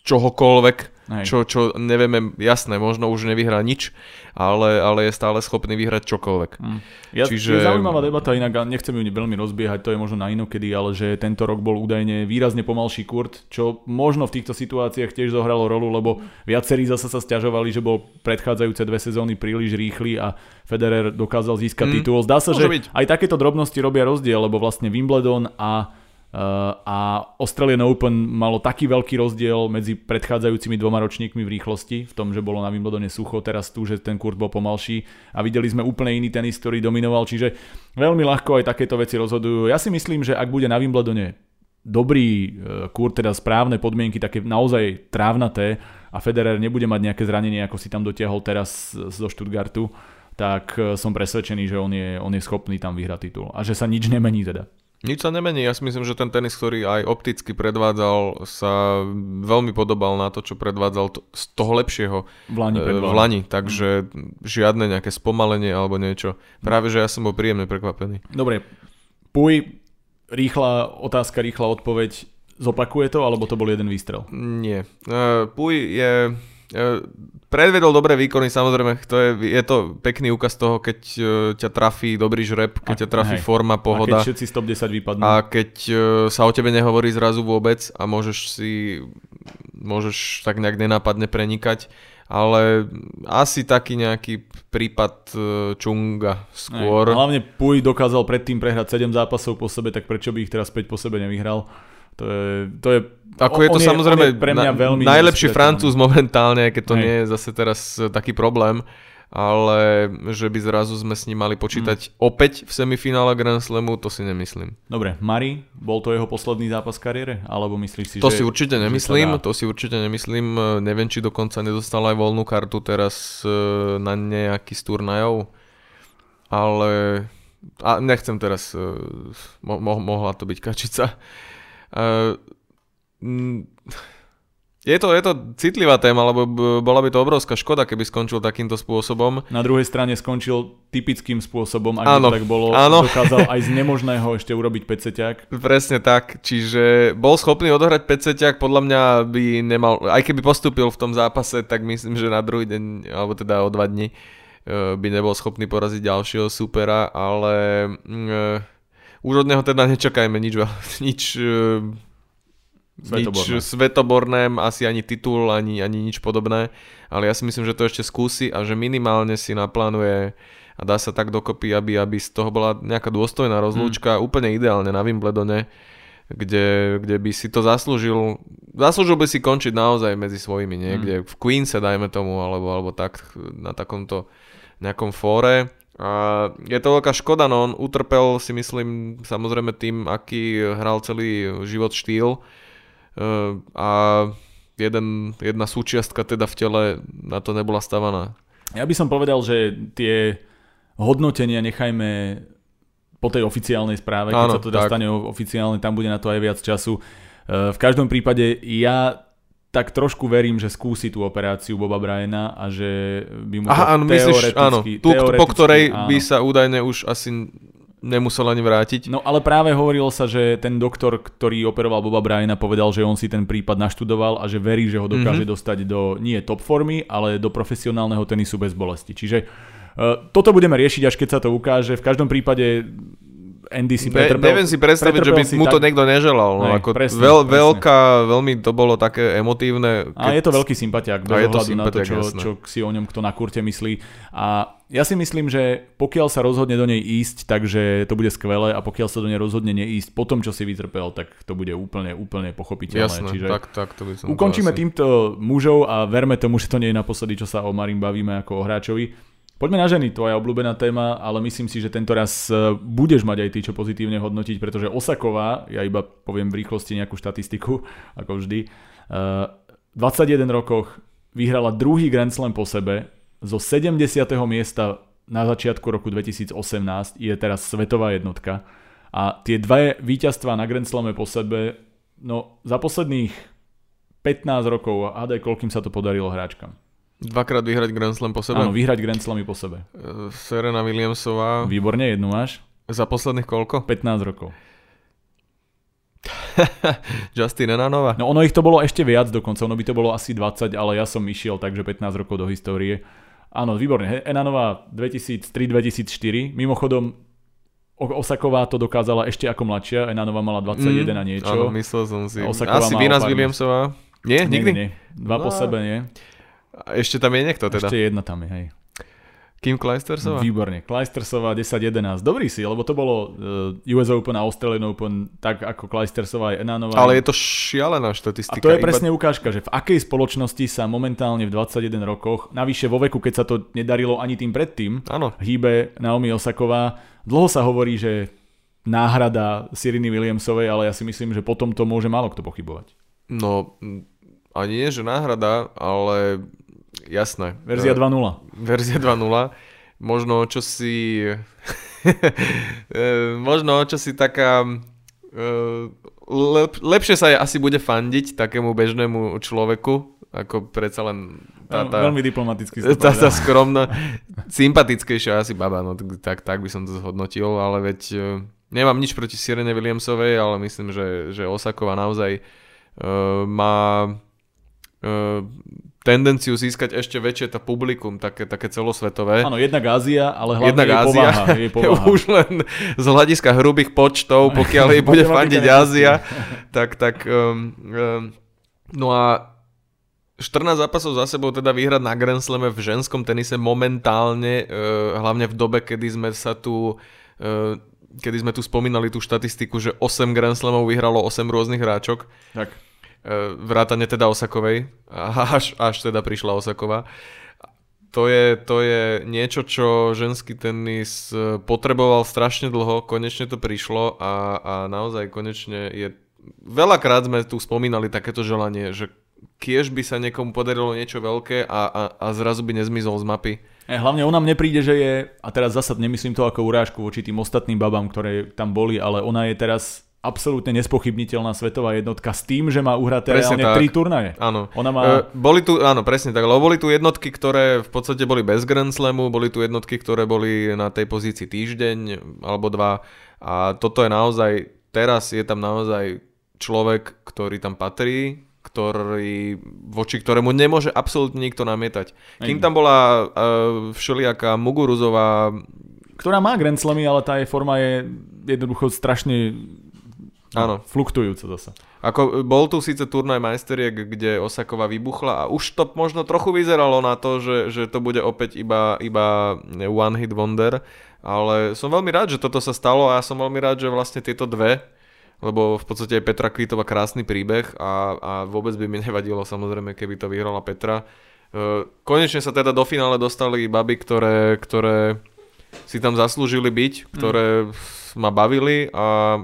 čohokoľvek, čo, čo nevieme, jasné, možno už nevyhrá nič, ale, ale je stále schopný vyhrať čokoľvek. Mm. Ja, Čiže... Je zaujímavá debata, inak nechcem ju veľmi rozbiehať, to je možno na inokedy, ale že tento rok bol údajne výrazne pomalší kurt, čo možno v týchto situáciách tiež zohralo rolu, lebo viacerí zase sa stiažovali, že bol predchádzajúce dve sezóny príliš rýchly a Federer dokázal získať mm. titul. Zdá sa, Môže že byť. aj takéto drobnosti robia rozdiel, lebo vlastne Wimbledon a a Australian Open malo taký veľký rozdiel medzi predchádzajúcimi dvoma ročníkmi v rýchlosti, v tom, že bolo na Wimbledone sucho, teraz tu, že ten kurt bol pomalší a videli sme úplne iný tenis, ktorý dominoval, čiže veľmi ľahko aj takéto veci rozhodujú. Ja si myslím, že ak bude na Wimbledone dobrý e, kurt, teda správne podmienky, také naozaj trávnaté a Federer nebude mať nejaké zranenie, ako si tam dotiahol teraz zo Stuttgartu, tak e, som presvedčený, že on je, on je schopný tam vyhrať titul a že sa nič nemení teda. Nič sa nemení, ja si myslím, že ten tenis, ktorý aj opticky predvádzal, sa veľmi podobal na to, čo predvádzal to, z toho lepšieho v Lani, v Lani takže mm. žiadne nejaké spomalenie alebo niečo. Práve, že ja som bol príjemne prekvapený. Dobre, Puj, rýchla otázka, rýchla odpoveď. Zopakuje to, alebo to bol jeden výstrel? Nie. Uh, Puj je E, predvedol dobré výkony, samozrejme, to je, je to pekný úkaz toho, keď uh, ťa trafí dobrý žreb, keď a, ťa trafí hej. forma, pohoda. A keď všetci top 10 vypadnú. A keď uh, sa o tebe nehovorí zrazu vôbec a môžeš si, môžeš tak nejak nenápadne prenikať, ale asi taký nejaký prípad Čunga skôr. Hej. Hlavne Puj dokázal predtým prehrať 7 zápasov po sebe, tak prečo by ich teraz 5 po sebe nevyhral? To je, to je, Ako je to je, samozrejme je pre mňa veľmi najlepší francúz momentálne, keď to Hej. nie je zase teraz e, taký problém, ale že by zrazu sme s ním mali počítať mm. opäť v semifinále Grand Slamu, to si nemyslím. Dobre, Mari, bol to jeho posledný zápas v kariére? Alebo myslíš si, to že... si určite nemyslím, to si určite nemyslím. E, neviem, či dokonca nedostal aj voľnú kartu teraz e, na nejaký z turnajov, ale a nechcem teraz, mo- mohla to byť kačica. Uh, je to, je to citlivá téma, lebo bola by to obrovská škoda, keby skončil takýmto spôsobom. Na druhej strane skončil typickým spôsobom, ak áno, tak bolo, áno. dokázal aj z nemožného ešte urobiť peceťak. (laughs) Presne tak, čiže bol schopný odohrať peceťak, podľa mňa by nemal, aj keby postúpil v tom zápase, tak myslím, že na druhý deň, alebo teda o dva dni, eh, by nebol schopný poraziť ďalšieho supera, ale už od neho teda nečakajme nič, (laughs) nič Svetoborné. Nič svetoborné, asi ani titul, ani, ani nič podobné, ale ja si myslím, že to ešte skúsi a že minimálne si naplánuje a dá sa tak dokopy, aby, aby z toho bola nejaká dôstojná rozlúčka, hmm. úplne ideálne na Wimbledone, kde, kde by si to zaslúžil, zaslúžil by si končiť naozaj medzi svojimi, niekde hmm. v Queense dajme tomu, alebo, alebo tak na takomto nejakom fóre. A je to veľká škoda, no on utrpel si myslím samozrejme tým, aký hral celý život štýl, a jeden, jedna súčiastka teda v tele na to nebola stavaná. Ja by som povedal, že tie hodnotenia nechajme po tej oficiálnej správe, keď Áno, sa to teda stane oficiálne, tam bude na to aj viac času. E, v každom prípade ja tak trošku verím, že skúsi tú operáciu Boba Bryana a že by mu to Aha, áno, myslíš, áno, tú, po ktorej áno. by sa údajne už asi nemusel ani vrátiť. No ale práve hovorilo sa, že ten doktor, ktorý operoval Boba Bryana, povedal, že on si ten prípad naštudoval a že verí, že ho dokáže mm-hmm. dostať do nie top formy, ale do profesionálneho tenisu bez bolesti. Čiže toto budeme riešiť, až keď sa to ukáže. V každom prípade Andy si pretrpel, ne, Neviem si predstaviť, že by mu to tak... niekto neželal. No, ako presne, veľ, presne. Veľká, veľmi to bolo také emotívne. Keď... A je to veľký sympatiak, bez ohľadu na to, čo, čo si o ňom kto na kurte myslí. A ja si myslím, že pokiaľ sa rozhodne do nej ísť, takže to bude skvelé a pokiaľ sa do nej rozhodne neísť po tom, čo si vytrpel, tak to bude úplne, úplne pochopiteľné. Jasné, Čiže tak, tak to by som ukončíme týmto mužov a verme tomu, že to nie je naposledy, čo sa o Marin bavíme ako o hráčovi. Poďme na ženy, tvoja obľúbená téma, ale myslím si, že tento raz e, budeš mať aj ty čo pozitívne hodnotiť, pretože Osaková, ja iba poviem v rýchlosti nejakú štatistiku, ako vždy, v 21 rokoch vyhrala druhý Grand Slam po sebe, zo 70. miesta na začiatku roku 2018 je teraz svetová jednotka a tie dve víťazstvá na Grand Slame po sebe, no za posledných 15 rokov, hádaj, koľkým sa to podarilo hráčkam. Dvakrát vyhrať Grand Slam po sebe? Áno, vyhrať Grand Slamy po sebe. Uh, Serena Williamsová. Výborne, jednu máš. Za posledných koľko? 15 rokov. (laughs) Justin Enanova? No ono ich to bolo ešte viac dokonca, ono by to bolo asi 20, ale ja som išiel takže 15 rokov do histórie. Áno, výborne. Enanova 2003-2004. Mimochodom, Osaková to dokázala ešte ako mladšia, Enanova mala 21 mm, a niečo. Áno, myslel som si. Osaková Asi Venus Williamsová? Nie, nikdy? Nie, nie. Dva no. po sebe, nie. Ešte tam je niekto teda? Ešte jedna tam je, hej. Kim Kleistersová? Výborne. Kleistersová 10-11. Dobrý si, lebo to bolo uh, US Open a Australian Open tak ako Kleistersová aj Enanová. Ale je to šialená štatistika. A to je presne ukážka, že v akej spoločnosti sa momentálne v 21 rokoch, navyše vo veku, keď sa to nedarilo ani tým predtým, ano. hýbe Naomi Osaková. Dlho sa hovorí, že náhrada Siriny Williamsovej, ale ja si myslím, že potom to môže málo kto pochybovať. No, ani nie, že náhrada, ale jasné. Verzia 2.0. Verzia 2.0. možno čo si (laughs) možno čo si taká lep, lepšie sa asi bude fandiť takému bežnému človeku, ako predsa len tá, tá, veľmi diplomaticky tá, tá skromná, sympatickejšia asi baba, no tak, tak by som to zhodnotil, ale veď nemám nič proti Sirene Williamsovej, ale myslím, že, že Osakova naozaj uh, má uh, tendenciu získať ešte väčšie to publikum, také, také celosvetové. Áno, jednak Ázia, ale hlavne jednak jej, Ázia, povaha, jej povaha. Už len z hľadiska hrubých počtov, (laughs) pokiaľ jej bude fandiť Ázia, tak, tak um, um, no a 14 zápasov za sebou teda vyhrať na Grand Slame v ženskom tenise momentálne, uh, hlavne v dobe, kedy sme sa tu uh, kedy sme tu spomínali tú štatistiku, že 8 Grand Slamov vyhralo 8 rôznych hráčok. Tak. Uh, vrátane teda Osakovej, až, až teda prišla Osakova. To je, to je niečo, čo ženský tenis potreboval strašne dlho, konečne to prišlo a, a naozaj konečne je... Veľakrát sme tu spomínali takéto želanie, že kiež by sa niekomu podarilo niečo veľké a, a, a zrazu by nezmizol z mapy. E, hlavne ona mne príde, že je, a teraz zase nemyslím to ako urážku voči tým ostatným babám, ktoré tam boli, ale ona je teraz absolútne nespochybniteľná svetová jednotka s tým, že má uhraté presne reálne tak. tri turnaje. Áno. Ona má... E, boli tu, áno, presne tak, lebo boli tu jednotky, ktoré v podstate boli bez Grand Slamu, boli tu jednotky, ktoré boli na tej pozícii týždeň alebo dva a toto je naozaj, teraz je tam naozaj človek, ktorý tam patrí, ktorý, voči ktorému nemôže absolútne nikto namietať. Kým tam bola uh, všelijaká Muguruzová... Ktorá má Grand Slamy, ale tá jej forma je jednoducho strašne Áno. fluktujúca zase. Ako bol tu síce turnaj majsteriek, kde Osakova vybuchla a už to možno trochu vyzeralo na to, že, že to bude opäť iba, iba one hit wonder, ale som veľmi rád, že toto sa stalo a ja som veľmi rád, že vlastne tieto dve lebo v podstate je Petra Kvítova krásny príbeh a, a vôbec by mi (laughs) nevadilo samozrejme, keby to vyhrala Petra. E, konečne sa teda do finále dostali baby, ktoré, ktoré si tam zaslúžili byť, ktoré mm. ma bavili a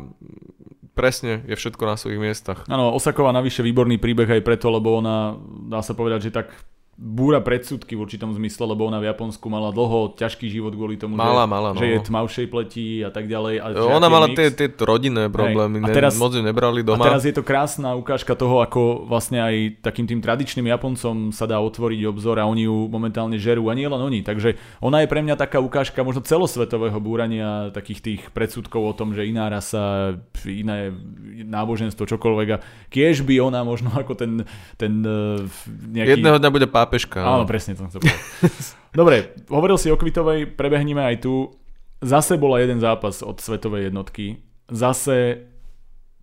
presne je všetko na svojich miestach. Áno, Osaková navyše výborný príbeh aj preto, lebo ona, dá sa povedať, že tak búra predsudky v určitom zmysle, lebo ona v Japonsku mala dlho ťažký život kvôli tomu, mala, že, mala, no. že je tmavšej pleti a tak ďalej. A ona mala tie, tie rodinné problémy, a teraz, ne, moc ju nebrali doma. A teraz je to krásna ukážka toho, ako vlastne aj takým tým tradičným Japoncom sa dá otvoriť obzor a oni ju momentálne žerú a nie len oni. Takže ona je pre mňa taká ukážka možno celosvetového búrania takých tých predsudkov o tom, že iná rasa, iné náboženstvo, čokoľvek a kiež by ona možno ako ten, ten eh, nejaký... Jedného dňa bude pá pápežka. Áno, presne to chcel (laughs) Dobre, hovoril si o Kvitovej, prebehneme aj tu. Zase bola jeden zápas od svetovej jednotky. Zase,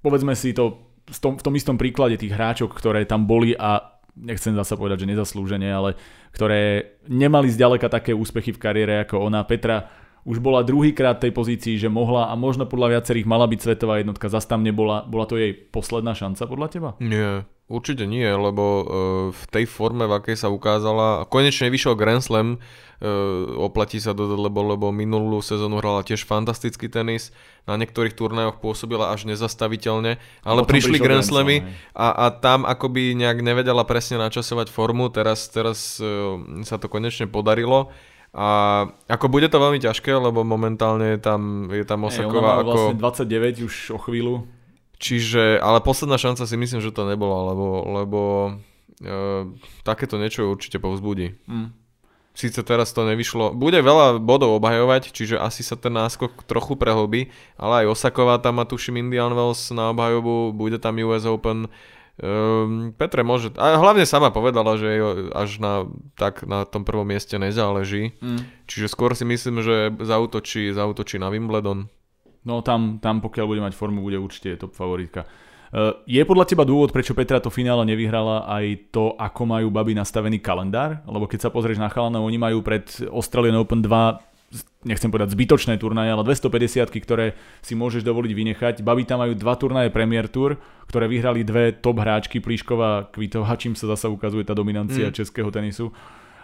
povedzme si to v tom, v tom istom príklade tých hráčok, ktoré tam boli a nechcem zase povedať, že nezaslúžene, ale ktoré nemali zďaleka také úspechy v kariére ako ona. Petra už bola druhýkrát tej pozícii, že mohla a možno podľa viacerých mala byť svetová jednotka, zase tam nebola. Bola to jej posledná šanca podľa teba? Nie, určite nie, lebo uh, v tej forme, v akej sa ukázala, konečne vyšiel Grand Slam, uh, oplatí sa dodať, lebo, lebo minulú sezónu hrala tiež fantastický tenis, na niektorých turnajoch pôsobila až nezastaviteľne, ale prišli Grand Slamy a, a tam akoby nejak nevedela presne načasovať formu, teraz, teraz uh, sa to konečne podarilo. A ako bude to veľmi ťažké, lebo momentálne je tam, je tam Osaková Ej, ako... vlastne 29 už o chvíľu. Čiže, ale posledná šanca si myslím, že to nebola, lebo, lebo e, takéto niečo určite povzbudí. Mm. Sice teraz to nevyšlo, bude veľa bodov obhajovať, čiže asi sa ten náskok trochu prehlbí, ale aj Osaková tam má tuším Indian Wells na obhajobu, bude tam US Open, Um, Petre môže, a hlavne sama povedala, že až na, tak na tom prvom mieste nezáleží. Mm. Čiže skôr si myslím, že zautočí, zautočí na Wimbledon. No tam, tam pokiaľ bude mať formu, bude určite top favoritka. Uh, je podľa teba dôvod, prečo Petra to finále nevyhrala aj to, ako majú baby nastavený kalendár? Lebo keď sa pozrieš na chalanov, oni majú pred Australian Open 2 nechcem povedať zbytočné turnaje, ale 250 ktoré si môžeš dovoliť vynechať. Babi tam majú dva turnaje Premier Tour, ktoré vyhrali dve top hráčky, Plíšková a Kvitová, čím sa zase ukazuje tá dominancia mm. českého tenisu.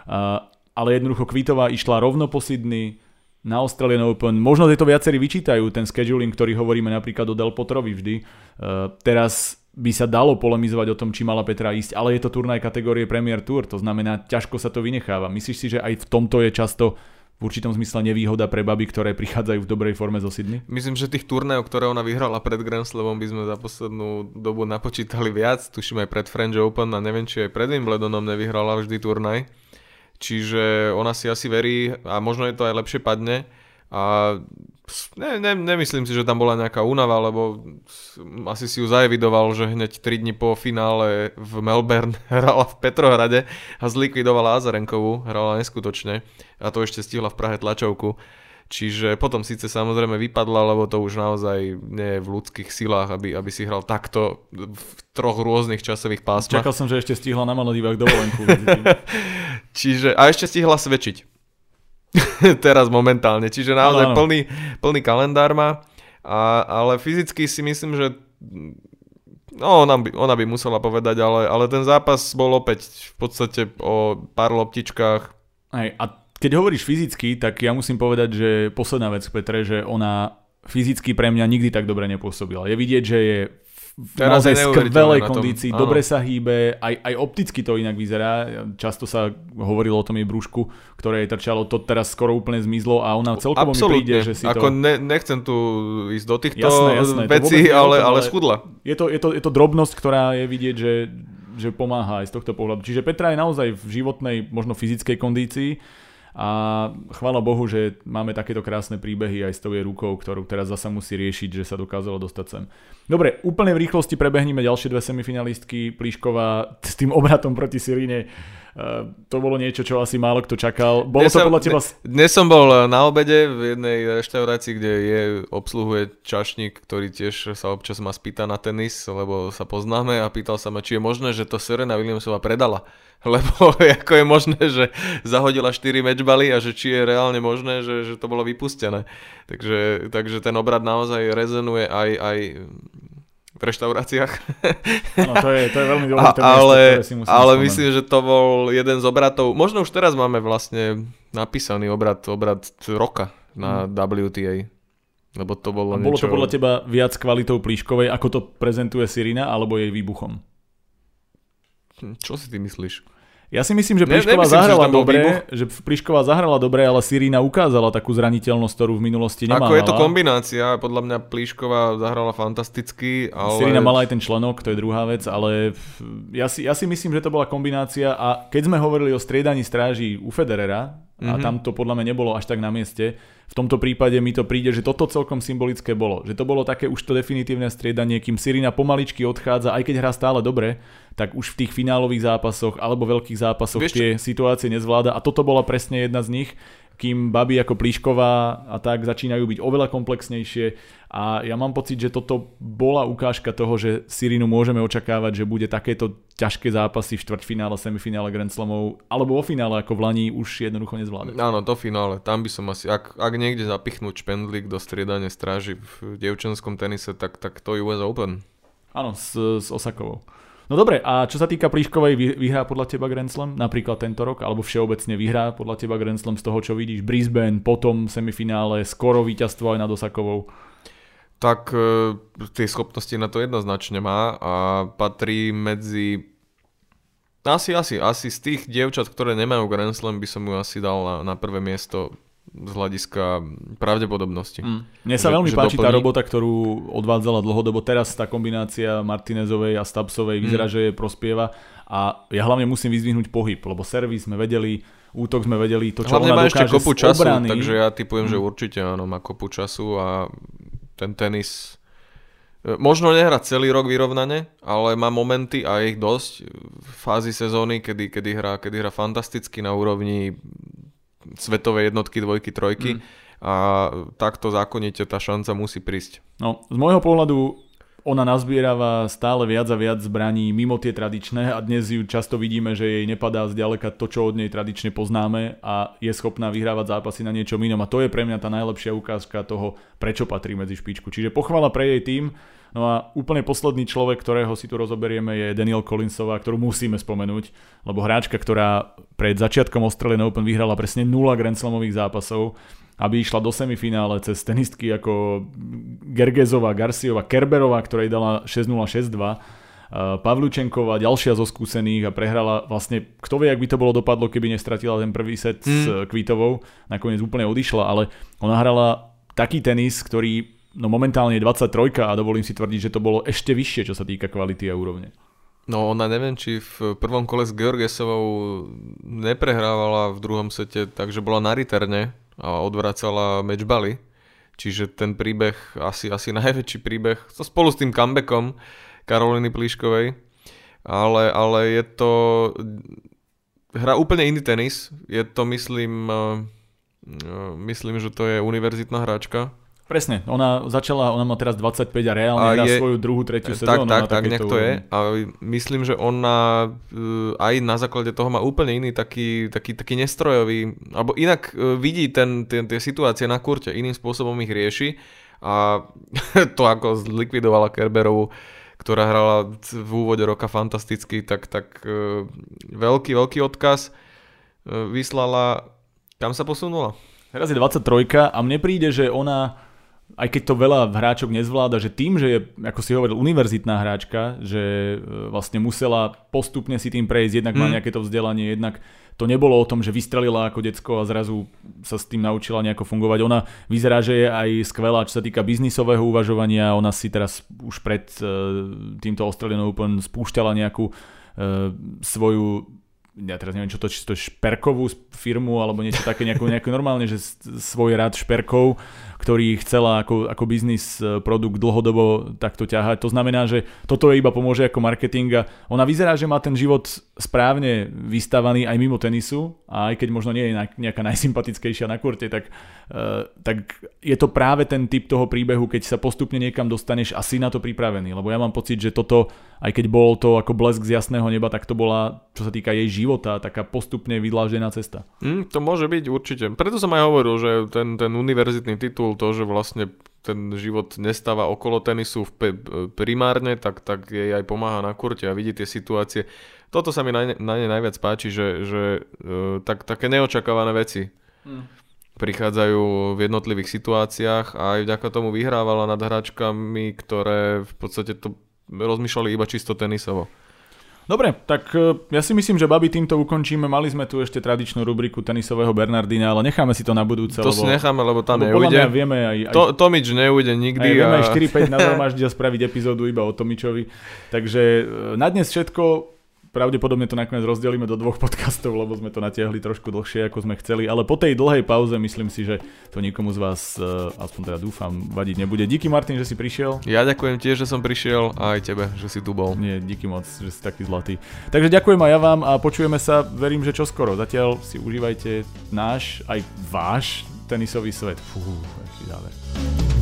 Uh, ale jednoducho Kvitová išla rovno po Sydney, na Australian Open. Možno to viacerí vyčítajú, ten scheduling, ktorý hovoríme napríklad o Del Potrovi vždy. Uh, teraz by sa dalo polemizovať o tom, či mala Petra ísť, ale je to turnaj kategórie Premier Tour, to znamená, ťažko sa to vynecháva. Myslíš si, že aj v tomto je často v určitom zmysle nevýhoda pre baby, ktoré prichádzajú v dobrej forme zo Sydney? Myslím, že tých turnajov, ktoré ona vyhrala pred Grand Slamom, by sme za poslednú dobu napočítali viac. Tuším aj pred French Open a neviem, či aj pred Wimbledonom nevyhrala vždy turnaj. Čiže ona si asi verí a možno je to aj lepšie padne. A ne, ne, nemyslím si, že tam bola nejaká únava, lebo asi si ju zaevidoval, že hneď 3 dní po finále v Melbourne (laughs) hrala v Petrohrade a zlikvidovala Azarenkovú, hrala neskutočne a to ešte stihla v Prahe tlačovku. Čiže potom síce samozrejme vypadla, lebo to už naozaj nie je v ľudských silách, aby, aby si hral takto v troch rôznych časových pásmach. Čakal som, že ešte stihla na Maledivách dovolenku. (laughs) Čiže, a ešte stihla svedčiť. (laughs) Teraz momentálne. Čiže naozaj no, plný, plný kalendár má. A, ale fyzicky si myslím, že No, ona by, ona by musela povedať, ale, ale ten zápas bol opäť v podstate o pár loptičkách. Hej, a keď hovoríš fyzicky, tak ja musím povedať, že posledná vec, Petre, že ona fyzicky pre mňa nikdy tak dobre nepôsobila. Je vidieť, že je v Teraz naozaj skvelej kondícii, áno. dobre sa hýbe, aj, aj opticky to inak vyzerá. Často sa hovorilo o tom jej brúšku, ktoré jej trčalo, to teraz skoro úplne zmizlo a ona celkovo Absolutne. mi príde, že si Ako to... ne, nechcem tu ísť do týchto jasné, jasné, vecí, ale, ale schudla. Je to, je, to, je to drobnosť, ktorá je vidieť, že, že pomáha aj z tohto pohľadu. Čiže Petra je naozaj v životnej, možno fyzickej kondícii, a chvála Bohu, že máme takéto krásne príbehy aj s tou jej rukou, ktorú teraz zasa musí riešiť, že sa dokázalo dostať sem. Dobre, úplne v rýchlosti prebehneme ďalšie dve semifinalistky. Plíšková s tým obratom proti Siríne Uh, to bolo niečo, čo asi málo kto čakal. Bolo dnes to podľa teba... Dnes som bol na obede v jednej reštaurácii, kde je, obsluhuje čašník, ktorý tiež sa občas ma spýta na tenis, lebo sa poznáme a pýtal sa ma, či je možné, že to Serena Williamsova predala. Lebo (laughs) ako je možné, že zahodila 4 mečbaly a že či je reálne možné, že, že to bolo vypustené. Takže, takže ten obrad naozaj rezonuje aj, aj v reštauráciách. (laughs) No, to je, to je veľmi dôležité. ale, miesto, si ale myslím, že to bol jeden z obratov. Možno už teraz máme vlastne napísaný obrad, obrad roka na hmm. WTA. Lebo to bolo A bolo niečo... to podľa teba viac kvalitou Plíškovej, ako to prezentuje Sirina, alebo jej výbuchom? Hm, čo si ty myslíš? Ja si myslím, že Plišková ne, zahrala že dobre, že Plišková zahrala dobre, ale Sirína ukázala takú zraniteľnosť, ktorú v minulosti nemala. Ako je to kombinácia, podľa mňa Plišková zahrala fantasticky, ale... Sirína mala aj ten členok, to je druhá vec, ale ja si, ja si myslím, že to bola kombinácia a keď sme hovorili o striedaní stráží u Federera, a mm-hmm. tam to podľa mňa nebolo až tak na mieste. V tomto prípade mi to príde, že toto celkom symbolické bolo. Že to bolo také už to definitívne striedanie, kým Sirina pomaličky odchádza, aj keď hrá stále dobre, tak už v tých finálových zápasoch alebo veľkých zápasoch Vieš, tie situácie nezvláda. A toto bola presne jedna z nich kým baby ako Plíšková a tak začínajú byť oveľa komplexnejšie a ja mám pocit, že toto bola ukážka toho, že Sirinu môžeme očakávať, že bude takéto ťažké zápasy v štvrťfinále, semifinále Grand Slamov alebo vo finále ako v Lani už jednoducho nezvládať. Áno, to finále, tam by som asi, ak, ak niekde zapichnúť špendlík do striedania stráži v dievčenskom tenise, tak, tak to US Open. Áno, s, s Osakovou. No dobre, a čo sa týka Plíškovej, vyhrá podľa teba Grand Slam napríklad tento rok, alebo všeobecne vyhrá podľa teba Grand Slam z toho, čo vidíš? Brisbane, potom semifinále, skoro víťazstvo aj nad Osakovou? Tak e, tie schopnosti na to jednoznačne má a patrí medzi asi, asi, asi z tých dievčat, ktoré nemajú Grand Slam, by som ju asi dal na, na prvé miesto z hľadiska pravdepodobnosti. Mm. Mne sa že, veľmi že páči doplní... tá robota, ktorú odvádzala dlhodobo. Teraz tá kombinácia Martinezovej a Stabsovej vyzerá, mm. že je prospieva. A ja hlavne musím vyzvihnúť pohyb, lebo servis sme vedeli, útok sme vedeli, to čo Hlavne ona má ešte kopu času, obrany. takže ja typujem, mm. že určite áno, má kopu času a ten tenis e, možno nehrať celý rok vyrovnane, ale má momenty a ich dosť v fázi sezóny, kedy, kedy, hrá, kedy hrá fantasticky na úrovni svetové jednotky, dvojky, trojky. Mm. A takto zákonite tá šanca musí prísť. No, z môjho pohľadu ona nazbierava stále viac a viac zbraní mimo tie tradičné a dnes ju často vidíme, že jej nepadá zďaleka to, čo od nej tradične poznáme a je schopná vyhrávať zápasy na niečom inom a to je pre mňa tá najlepšia ukázka toho, prečo patrí medzi špičku. Čiže pochvala pre jej tým, No a úplne posledný človek, ktorého si tu rozoberieme, je Daniel Collinsová, ktorú musíme spomenúť, lebo hráčka, ktorá pred začiatkom Australian Open vyhrala presne 0 Grand Slamových zápasov, aby išla do semifinále cez tenistky ako Gergezová, Garciová, Kerberová, ktorá jej dala 6-0, 6-2 Pavlučenková, ďalšia zo skúsených a prehrala vlastne, kto vie, ak by to bolo dopadlo, keby nestratila ten prvý set mm. s Kvitovou, nakoniec úplne odišla, ale ona hrala taký tenis, ktorý no momentálne je 23 a dovolím si tvrdiť, že to bolo ešte vyššie, čo sa týka kvality a úrovne. No ona neviem, či v prvom kole s Georgesovou neprehrávala v druhom sete, takže bola na riterne a odvracala mečbaly. Čiže ten príbeh, asi, asi najväčší príbeh, spolu s tým comebackom Karoliny Plíškovej, ale, ale je to hra úplne iný tenis. Je to, myslím, eh, eh, myslím, že to je univerzitná hráčka, Presne, ona začala, ona má teraz 25 a reálne a hrá je, svoju druhú, tretiu sezónu. Tak, tak, tak, nejak to je. A myslím, že ona uh, aj na základe toho má úplne iný taký, taký, taký nestrojový, alebo inak uh, vidí ten, ten, tie situácie na kurte, iným spôsobom ich rieši a (laughs) to ako zlikvidovala Kerberovu, ktorá hrala v úvode roka fantasticky, tak, tak uh, veľký, veľký odkaz vyslala, kam sa posunula? Teraz je 23 a mne príde, že ona aj keď to veľa hráčok nezvláda, že tým, že je, ako si hovoril, univerzitná hráčka, že e, vlastne musela postupne si tým prejsť, jednak mm. má nejaké to vzdelanie, jednak to nebolo o tom, že vystrelila ako decko a zrazu sa s tým naučila nejako fungovať. Ona vyzerá, že je aj skvelá, čo sa týka biznisového uvažovania. Ona si teraz už pred e, týmto Australian Open spúšťala nejakú e, svoju ja teraz neviem, čo to, či to šperkovú firmu alebo niečo také, nejakú, nejakú normálne, že svoj rad šperkov, ktorý chcela ako, ako biznis e, produkt dlhodobo takto ťahať. To znamená, že toto jej iba pomôže ako marketing a ona vyzerá, že má ten život správne vystavaný aj mimo tenisu a aj keď možno nie je nejaká najsympatickejšia na kurte, tak, uh, tak je to práve ten typ toho príbehu, keď sa postupne niekam dostaneš a si na to pripravený. Lebo ja mám pocit, že toto, aj keď bol to ako blesk z jasného neba, tak to bola, čo sa týka jej života, taká postupne vydláždená cesta. Mm, to môže byť určite. Preto som aj hovoril, že ten, ten univerzitný titul to, že vlastne ten život nestáva okolo tenisu primárne, tak, tak jej aj pomáha na kurte a vidí tie situácie. Toto sa mi na, na ne najviac páči, že, že e, tak, také neočakávané veci hmm. prichádzajú v jednotlivých situáciách a aj vďaka tomu vyhrávala nad hračkami, ktoré v podstate to rozmýšľali iba čisto tenisovo. Dobre, tak e, ja si myslím, že babi týmto ukončíme. Mali sme tu ešte tradičnú rubriku tenisového Bernardina, ale necháme si to na budúce. To lebo, si necháme, lebo tam lebo neujde. vieme aj, aj, to, Tomič neujde nikdy. Aj, vieme a... aj 4-5 na (laughs) spraviť epizódu iba o Tomičovi. Takže e, na dnes všetko. Pravdepodobne to nakoniec rozdelíme do dvoch (laughs) podcastov, lebo sme to natiahli trošku dlhšie, ako sme chceli, ale po tej dlhej pauze myslím si, že to nikomu z vás, eh, aspoň teda dúfam, vadiť nebude. Díky Martin, že si prišiel. Ja ďakujem tiež, že som prišiel a aj tebe, že si tu bol. Nie, díky moc, že si taký zlatý. Takže ďakujem aj ja vám a počujeme sa, verím, že čoskoro. Zatiaľ si užívajte náš, aj váš tenisový svet. Fú, aký záver.